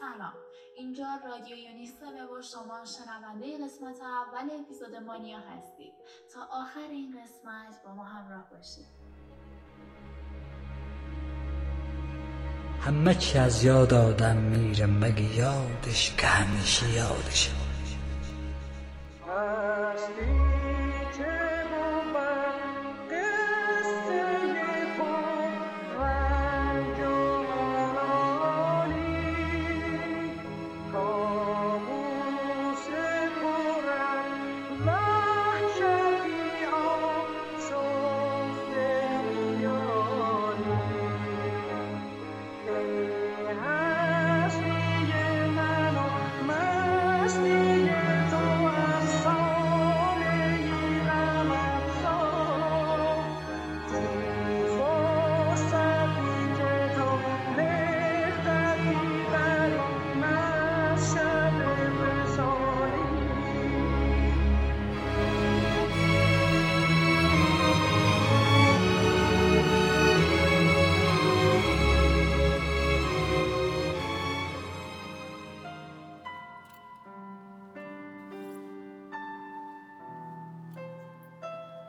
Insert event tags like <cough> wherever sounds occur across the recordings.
سلام. اینجا رادیو یونیسف و شما شنونده قسمت اول اپیزود مانیا هستید. تا آخر این قسمت با ما همراه باشید. همه چی از یاد آدم میره مگه یادش که همیشه یادشه؟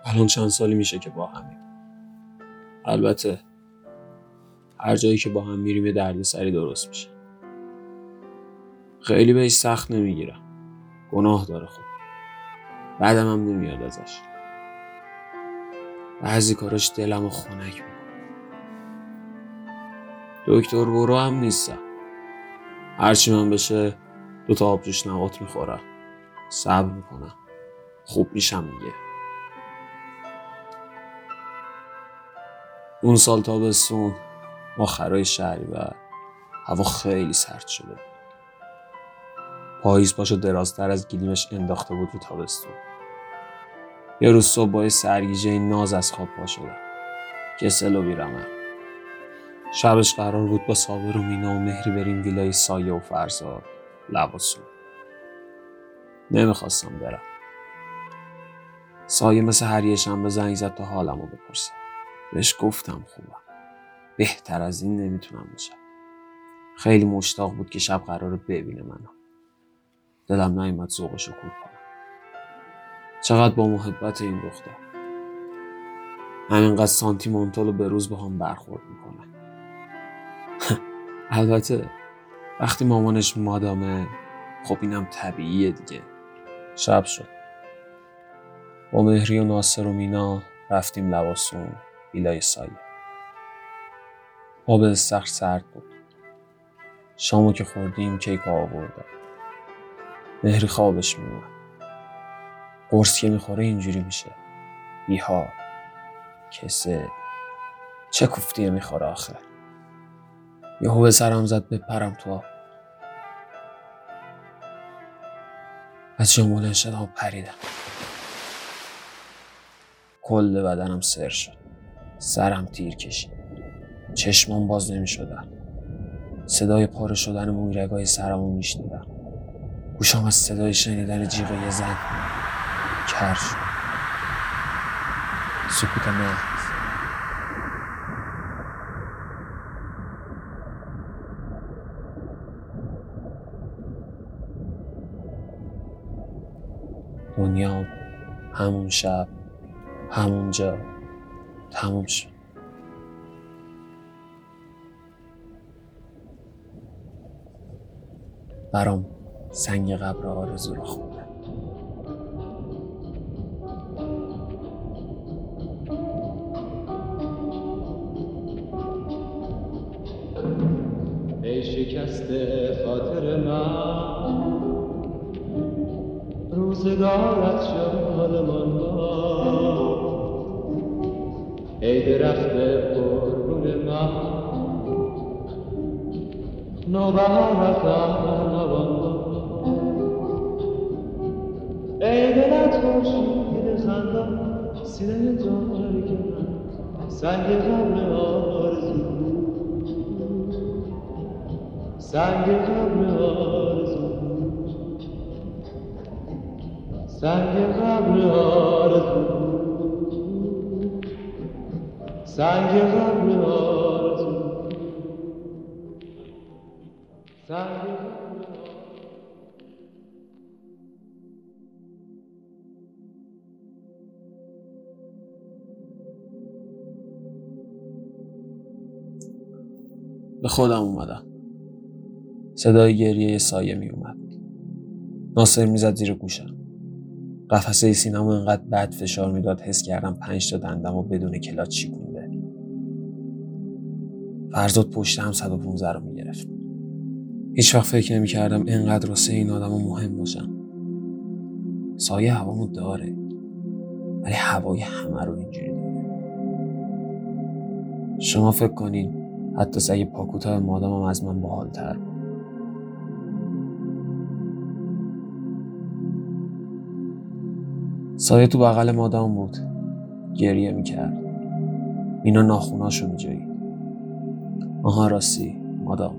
الان چند سالی میشه که با همیم البته هر جایی که با هم میریم یه درد سری درست میشه. خیلی بهش سخت نمی‌گیرم. گناه داره خب. بعدم هم نمیاد ازش. بعضی کاراش دلم و خونک می‌کنه. دکتر برو هم نیستم. هرچی من بشه دو تا آبجوش نقاط می‌خورم. صبر می‌کنم. خوب میشم میگه اون سال تابستون ما خرای شهری و هوا خیلی سرد شده. پاییز پاشو درازتر از گلیمش انداخته بود رو تابستون. یه روز صبح با سرگیجه ناز از خواب پا شدم کسل و شبش قرار بود با صابر و مینا و مهری بریم ویلای سایه و فرزاد لباسون نمی‌خواستم برم. سایه مثل هر یه شنبه زنگ زد تا حالمو بپرسه بهش گفتم خوبم. بهتر از این نمی‌تونم باشم خیلی مشتاق بود که شب قراره ببینه منو. دلم نیومد ذوقشو کور کنم. چقدر با محبت این دختر همینقدر سانتیمانتال و به روز با هم برخورد می‌کنه. <laughs> البته وقتی مامانش مادامه خب اینم طبیعیه دیگه. شب شد. با مهری و ناصر و مینا رفتیم لباسون ویلای سایه آب استخر سرد بود. شامو که خوردیم کیک آوردم مهری خوابش میومد قرص که می‌خوره اینجوری میشه. بیها کسه چه کوفتیه می‌خوره آخه؟ یهو به سرم زد بپرم تو از جا بلند شدم پریدم. کل بدنم سر شد. سرم تیر کشید. چشمام باز نمی شدن. صدای پاره شدن مویرگای سرمو میشنیدم. گوشم از صدای شنیدن جیغ یه زن کر شد. سکوت محض دنیا همون شب همونجا تموم شد برام سنگ قبر آرزو رو خونده ای شکست خاطر من. روزگارت شادمان با ای درخت قربون من. نوبهارت نوان ای دلت خورشید خندان سینه تاریک من سنگ قبر آرزو. سنگ قبر آرزو. سنگ قبر آرزو. سنگ قبل آرزو سنگ به خودم اومدم. صدای گریه سایه می اومد. ناصر می‌زد زیر گوشم. قفسه سینما انقدر بد فشار می‌داد حس کردم پنج تا دندم و بدون کلاچی فرزاد پشت هم 115 رو می‌گرفت. هیچ وقت فکر نمی کردم اینقدر واسه این آدم مهم باشم. سایه هوامو داره ولی هوای همه رو اینجوری داره. شما فکر کنین حتی سگ پاکوتا مادامم از من باحالتر بود. سایه تو بغل مادام بود. گریه می‌کرد. اینا ناخوناشو میجایی آها راستی. مادام.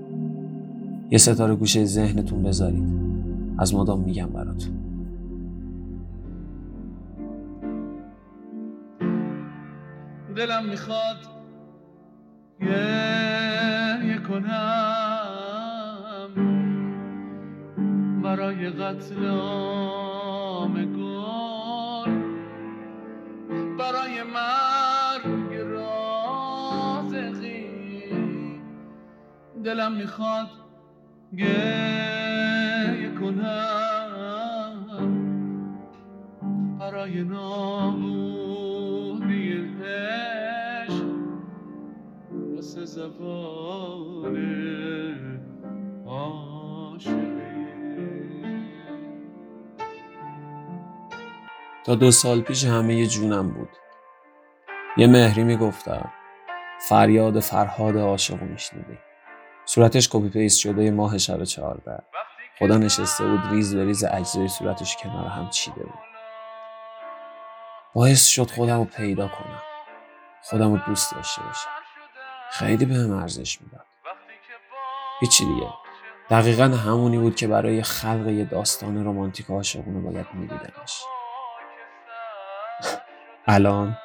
یه ستاره گوشه ذهنتون بذارید. از مادام میگم براتون. دلم می‌خواد گریه کنم. برای قتل گل. برای مرگ دلم می‌خواد گریه کنم. برای نابودی عشق واسه زبان تا دو سال پیش همه جونم بود. یه مهری می‌گفتم فریاد فرهاد عاشقو میشنیدی صورتش copy paste شده ماه شب چهارده خدا نشسته بود ریز به ریز اجزای صورتش کنار هم چیده بود. باعث شد خودم رو پیدا کنم. خودم رو دوست داشته باشم. خیلی بهم ارزش می‌داد. هیچی دیگه. دقیقا همونی بود که برای خلق یه داستان رمانتیک عاشقونه باید میدیدمش. <laughs> الان؟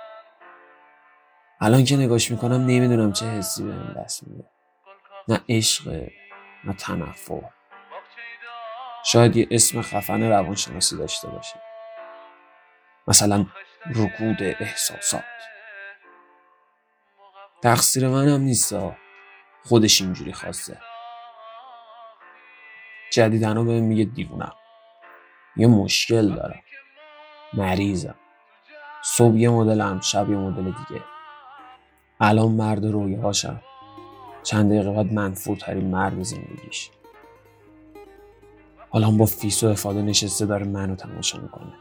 الان که نگاش می‌کنم نمی‌دونم چه حسی بهم دست میده. نه عشق نه تنفر. شاید یه اسم خفن روانشناسی داشته باشه. مثلا رکود احساسات. تقصیر منم نیستا خودش اینجوری خواسته. جدیدنو بهم میگه دیوونم. یه مشکل دارم. مریضم. صبح یه مدلم شب یه مدل دیگه. الان مرد رویاهاشم. چند دقیقه بعد منفورترین مرد زندگیش. حالا با فیس و افاده نشسته داره منو تماشا می‌کنه.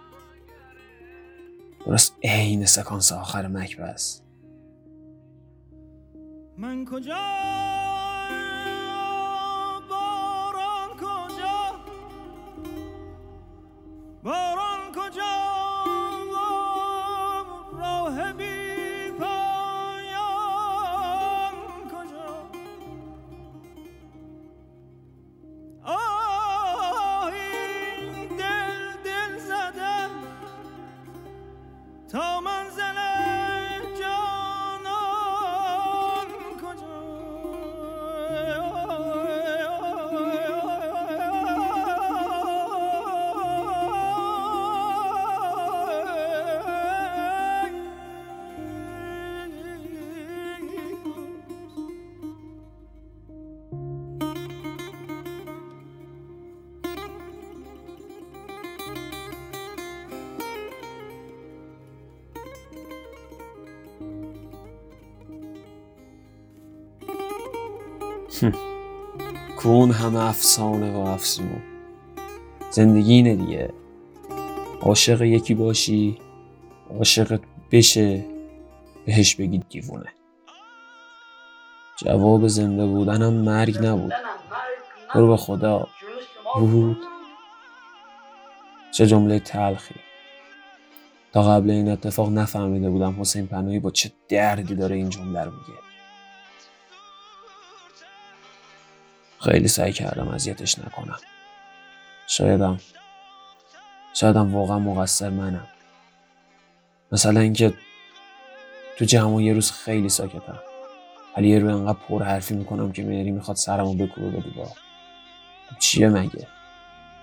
درست عین سکانس آخر مکبس. من کجا <laughs> کون همه افسانه و افسون. زندگی اینه دیگه. عاشق یکی باشی عاشقت بشه بهش بگی دیوونه. جواب زنده بودنم مرگ نبود. برو به خدا. بود. چه جمله تلخی. تا قبل این اتفاق نفهمیده بودم حسین پناهی با چه دردی داره این جمله رو میگه. خیلی سعی کردم اذیتش نکنم. شایدم شایدم واقعا مقصر منم. مثلا اینکه تو جمع یه روز خیلی ساکتم. ولی یه رو انقدر پر حرفی می‌کنم که میری می‌خواد سرمو بکوبه به دیوار چیه مگه؟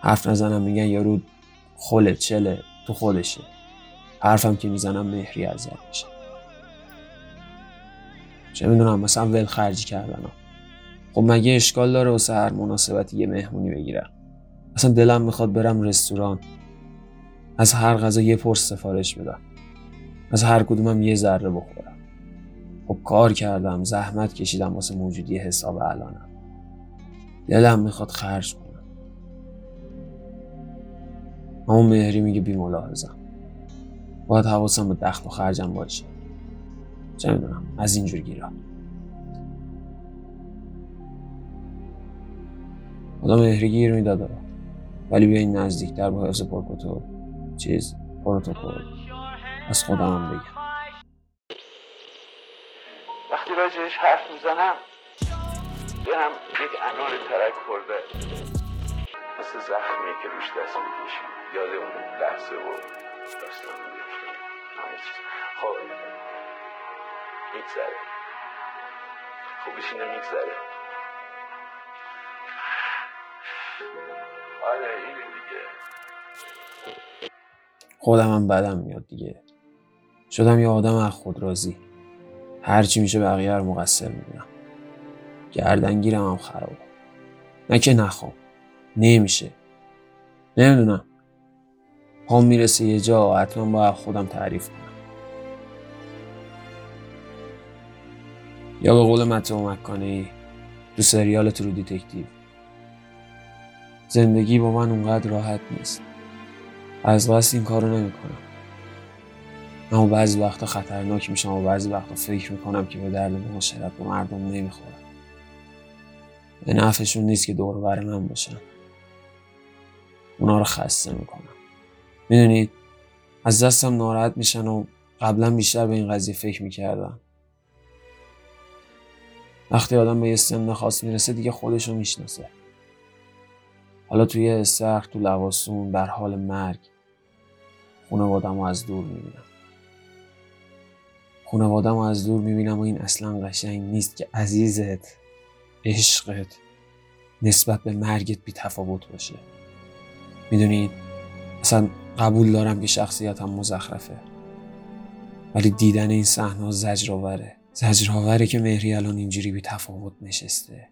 حرف نزنم میگن یارو خله چله تو خودشه حرفم که می‌زنم مهری اذیت میشه. چه می‌دونم مثلا ول خرجی کردنم. خب مگه اشکال داره واسه هر مناسبتی یه مهمونی بگیرم؟ اصلا دلم می‌خواد برم رستوران. از هر غذا یه پرس سفارش بدم. از هر کدومم یه ذره بخورم. خب کار کردم زحمت کشیدم واسه موجودی حساب الانم. دلم می‌خواد خرج کنم. اما مهری میگه بی ملاحظم. باید حواسم به دخل و خرجم باشه. چه می‌دونم از اینجور گیرا. خدا مهری گیر می‌داد. ولی بیاین نزدیکتر با حفظ پرکوتو چیز پروتکل از خودم بگم. وقتی راجعش حرف می‌زنم دلم یک انار ترک خورده. مثل زخمی که روش دست می‌کشی. یاد اون لحظه و داستان میفته خب میگذره. خوبش اینه میگذره. خودم هم بدم میاد دیگه. شدم یه آدم از خود راضی. هرچی میشه بقیه رو مقصر می‌بینم. گردنگیرم هم خرابه. نه که نخوام. نمیشه. نمی‌دونم. پام می‌رسه یه جا حتما باید خودم تعریف کنم. یا به قول متیو مکانهی تو سریال True Detective. زندگی با من اونقدر راحت نیست. از قصد این کارو نمی‌کنم. اما بعضی وقتا خطرناک میشم و بعضی وقتا فکر می‌کنم که به درد معاشرت با مردم نمی‌خورم. به نفعشون نیست که دور بر من باشن. اونا رو خسته می‌کنم. می‌دونید از دستم ناراحت میشن و قبلا بیشتر به این قضیه فکر می‌کردم. وقتی آدم به یه سن خاص می‌رسه دیگه خودشو می‌شناسه. حالا توی استخر تو لباسون در حال مرگ خانوادم رو از دور می‌بینم. خانوادم رو از دور می‌بینم و این اصلا قشنگ نیست که عزیزت عشقت نسبت به مرگت بی تفاوت باشه. می‌دونید؟ اصلا قبول دارم که شخصیتم مزخرفه. ولی دیدن این صحنه زجرآوره. زجرآوره که مهری الان اینجوری بی تفاوت نشسته.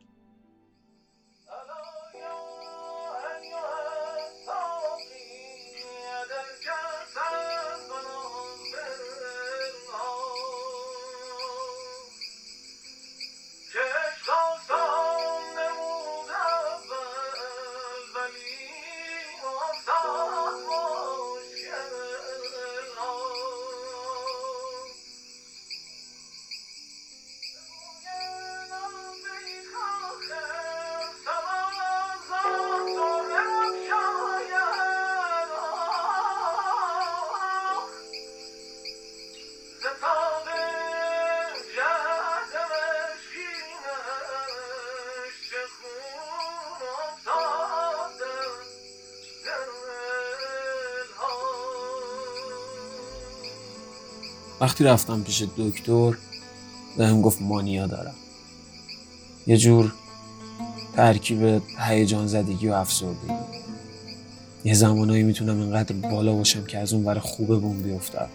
وقتی رفتم پیش دکتر بهم گفت مانیا دارم. یه جور ترکیب هیجان زدگی و افسردگی. یه زمانایی می‌تونم اینقدر بالا باشم که از اون ور خوبه بوم بیفتم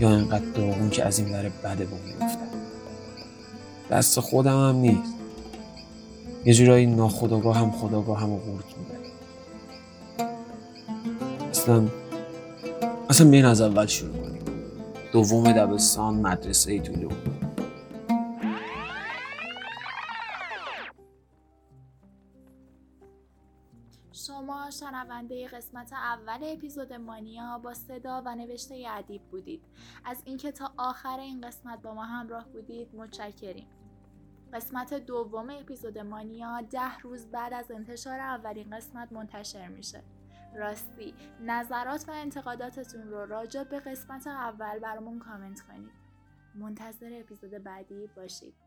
یا اینقدر داغون که از این ور بده بوم بیفتم. دست خودم هم نیست. یه جورایی ناخداگاه هم خداگاه هم قورت میده اصلا اصلا بین از اول شروع دوم دبستان مدرسه طولو شما شنونده قسمت اول اپیزود مانیا با صدا و نوشته ادیب بودید. از اینکه تا آخر این قسمت با ما همراه بودید متشکریم. قسمت دوم اپیزود مانیا ده روز بعد از انتشار اولین قسمت منتشر میشه. راستی. نظرات و انتقاداتتون رو راجع به قسمت اول برامون کامنت کنید. منتظر اپیزود بعدی باشید.